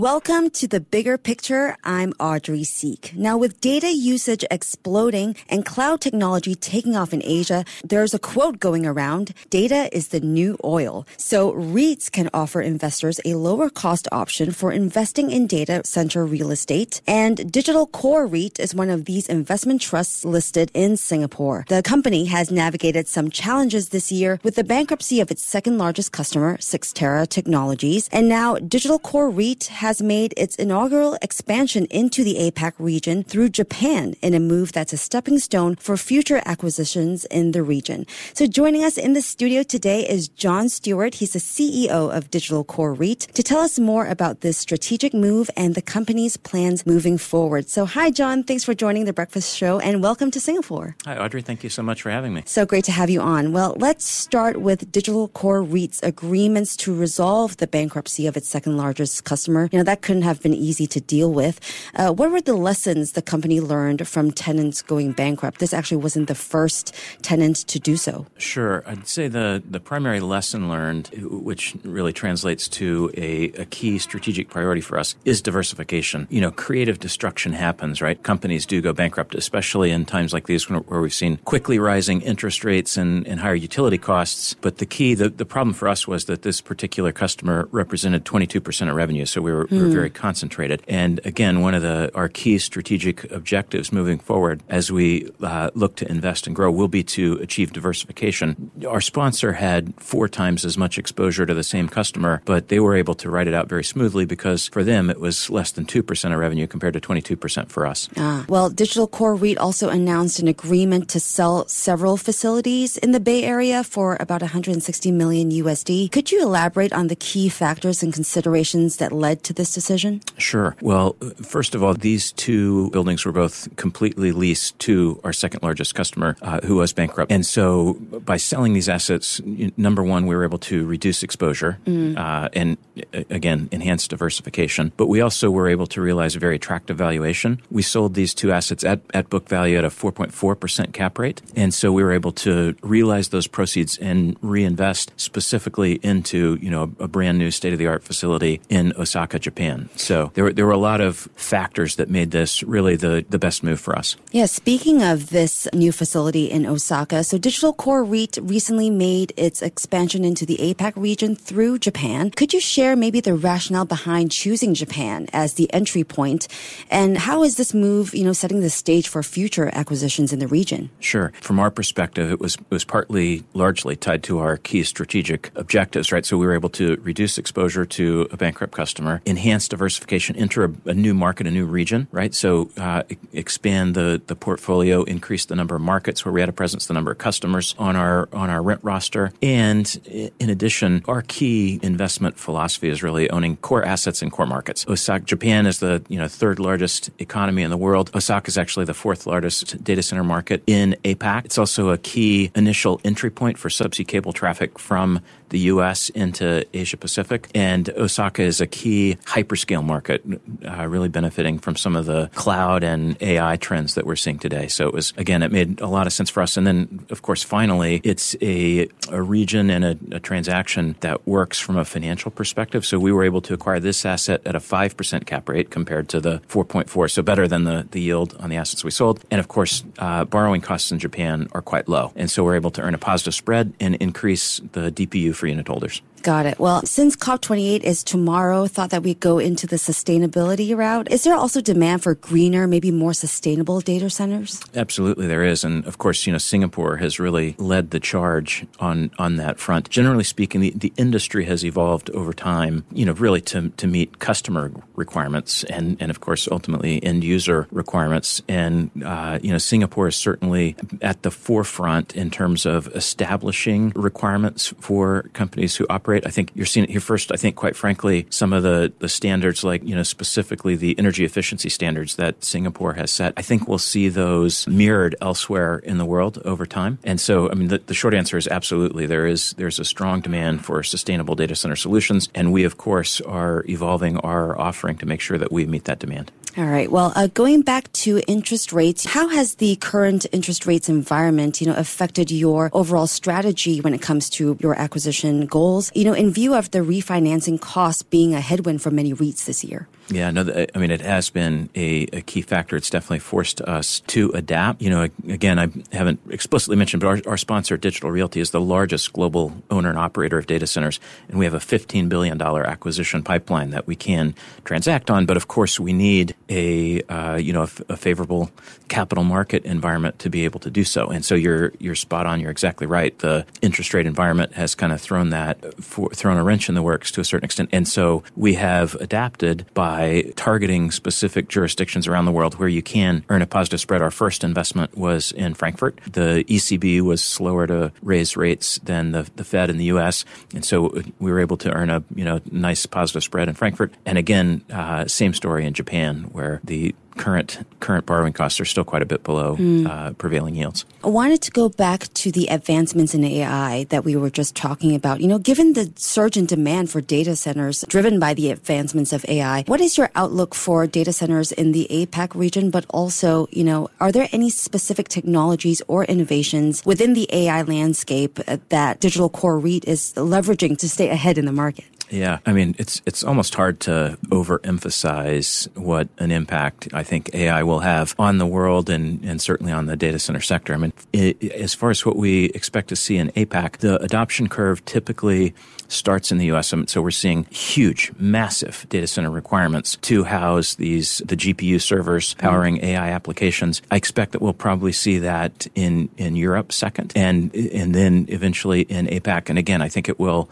Welcome to the bigger picture. I'm Audrey Siek. Now, with data usage exploding and cloud technology taking off in Asia, there's a quote going around data is the new oil. So, REITs can offer investors a lower cost option for investing in data center real estate. And Digital Core REIT is one of these investment trusts listed in Singapore. The company has navigated some challenges this year with the bankruptcy of its second largest customer, Cyxtera Technologies. And now, Digital Core REIT has has made its inaugural expansion into the APAC region through Japan in a move that's a stepping stone for future acquisitions in the region. So joining us in the studio today is John Stewart. He's the CEO of Digital Core REIT to tell us more about this strategic move and the company's plans moving forward. So hi, John. Thanks for joining the breakfast show and welcome to Singapore. Hi, Audrey. Thank you so much for having me. So great to have you on. Well, let's start with Digital Core REIT's agreements to resolve the bankruptcy of its second largest customer. You know, that couldn't have been easy to deal with. Uh, what were the lessons the company learned from tenants going bankrupt? This actually wasn't the first tenant to do so. Sure. I'd say the, the primary lesson learned, which really translates to a, a key strategic priority for us, is diversification. You know, creative destruction happens, right? Companies do go bankrupt, especially in times like these where we've seen quickly rising interest rates and, and higher utility costs. But the key, the, the problem for us was that this particular customer represented 22% of revenue. So we were, mm. we were hmm. very concentrated. And again, one of the our key strategic objectives moving forward as we uh, look to invest and grow will be to achieve diversification. Our sponsor had four times as much exposure to the same customer, but they were able to write it out very smoothly because for them it was less than 2% of revenue compared to 22% for us. Ah, well, Digital Core REIT also announced an agreement to sell several facilities in the Bay Area for about 160 million USD. Could you elaborate on the key factors and considerations that led to this decision? Sure. Well, first of all, these two buildings were both completely leased to our second largest customer, uh, who was bankrupt. And so, by selling these assets, number one, we were able to reduce exposure mm. uh, and, uh, again, enhance diversification. But we also were able to realize a very attractive valuation. We sold these two assets at, at book value at a 4.4% cap rate. And so, we were able to realize those proceeds and reinvest specifically into, you know, a brand new state of the art facility in Osaka, Japan. Japan. So there were, there were a lot of factors that made this really the, the best move for us. Yeah, speaking of this new facility in Osaka, so Digital Core REIT recently made its expansion into the APAC region through Japan. Could you share maybe the rationale behind choosing Japan as the entry point and how is this move, you know, setting the stage for future acquisitions in the region? Sure. From our perspective, it was it was partly largely tied to our key strategic objectives, right? So we were able to reduce exposure to a bankrupt customer, enhance diversification, enter a, a new market, a new region, right? So uh, expand the the portfolio, increase the number of markets where we had a presence, the number of customers on our on our rent roster, and in addition, our key investment philosophy is really owning core assets in core markets. Osaka, Japan is the you know third largest economy in the world. Osaka is actually the fourth largest data center market in APAC. It's also a key initial entry point for subsea cable traffic from the U.S. into Asia Pacific. And Osaka is a key hyperscale market, uh, really benefiting from some of the cloud and AI trends that we're seeing today. So it was, again, it made a lot of sense for us. And then, of course, finally, it's a, a region and a, a transaction that works from a financial perspective. So we were able to acquire this asset at a 5% cap rate compared to the 4.4. So better than the, the yield on the assets we sold. And of course, uh, borrowing costs in Japan are quite low. And so we're able to earn a positive spread and increase the DPU for unit holders. Got it. Well, since COP28 is tomorrow, thought that we'd go into the sustainability route. Is there also demand for greener, maybe more sustainable data centers? Absolutely, there is. And of course, you know, Singapore has really led the charge on, on that front. Generally speaking, the, the industry has evolved over time, you know, really to, to meet customer requirements and, and of course, ultimately end user requirements. And, uh, you know, Singapore is certainly at the forefront in terms of establishing requirements for companies who operate I think you're seeing it here first. I think, quite frankly, some of the, the standards, like, you know, specifically the energy efficiency standards that Singapore has set, I think we'll see those mirrored elsewhere in the world over time. And so, I mean, the, the short answer is absolutely. There is, there's a strong demand for sustainable data center solutions. And we, of course, are evolving our offering to make sure that we meet that demand. All right. Well, uh, going back to interest rates, how has the current interest rates environment, you know, affected your overall strategy when it comes to your acquisition goals? You know, in view of the refinancing costs being a headwind for many REITs this year. Yeah, no, I mean, it has been a, a, key factor. It's definitely forced us to adapt. You know, again, I haven't explicitly mentioned, but our, our, sponsor, Digital Realty, is the largest global owner and operator of data centers. And we have a $15 billion acquisition pipeline that we can transact on. But of course, we need a, uh, you know, a, a favorable capital market environment to be able to do so. And so you're, you're spot on. You're exactly right. The interest rate environment has kind of thrown that, for, thrown a wrench in the works to a certain extent. And so we have adapted by by targeting specific jurisdictions around the world where you can earn a positive spread. Our first investment was in Frankfurt. The ECB was slower to raise rates than the, the Fed in the U.S., and so we were able to earn a you know nice positive spread in Frankfurt. And again, uh, same story in Japan, where the current current borrowing costs are still quite a bit below mm. uh, prevailing yields. I wanted to go back to the advancements in AI that we were just talking about. You know, given the surge in demand for data centers driven by the advancements of AI, what is your outlook for data centers in the APAC region? But also, you know, are there any specific technologies or innovations within the AI landscape that Digital Core REIT is leveraging to stay ahead in the market? Yeah, I mean, it's it's almost hard to overemphasize what an impact I think AI will have on the world and, and certainly on the data center sector. I mean, it, as far as what we expect to see in APAC, the adoption curve typically starts in the U.S. So we're seeing huge, massive data center requirements to house these the GPU servers powering. AI applications. I expect that we'll probably see that in in Europe second, and and then eventually in APAC. And again, I think it will.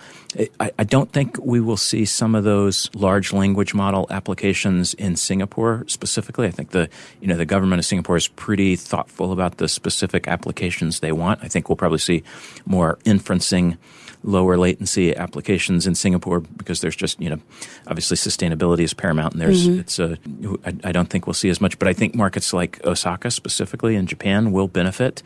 I, I don't think we will see some of those large language model applications in Singapore specifically. I think the you know the government of Singapore is pretty thoughtful about the specific applications they want. I think we'll probably see more inferencing lower latency applications in Singapore because there's just you know obviously sustainability is paramount and there's mm-hmm. it's a I, I don't think we'll see as much but I think markets like Osaka specifically in Japan will benefit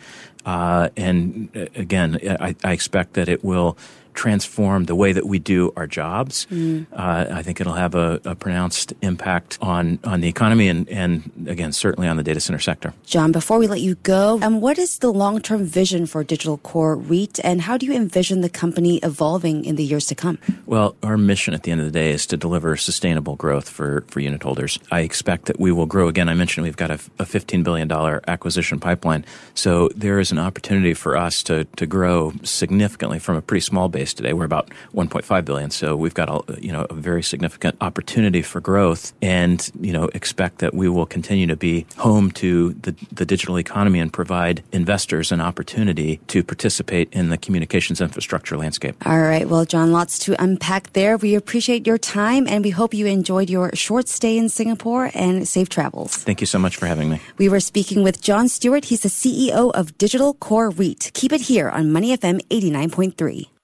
uh, and uh, again I, I expect that it will transform the way that we do our jobs. Mm. Uh, I think it'll have a, a, pronounced impact on, on the economy and, and, again, certainly on the data center sector. John, before we let you go, um, what is the long term vision for Digital Core REIT and how do you envision the company evolving in the years to come? Well, our mission at the end of the day is to deliver sustainable growth for, for unit holders. I expect that we will grow. Again, I mentioned we've got a, a $15 billion acquisition pipeline. So there is an opportunity for us to, to grow significantly from a pretty small base base today. We're about 1.5 billion, so we've got a you know a very significant opportunity for growth, and you know expect that we will continue to be home to the the digital economy and provide investors an opportunity to participate in the communications infrastructure landscape. All right, well, John, lots to unpack there. We appreciate your time, and we hope you enjoyed your short stay in Singapore and safe travels. Thank you so much for having me. We were speaking with John Stewart. He's the CEO of Digital Core REIT. Keep it here on Money FM 89.3.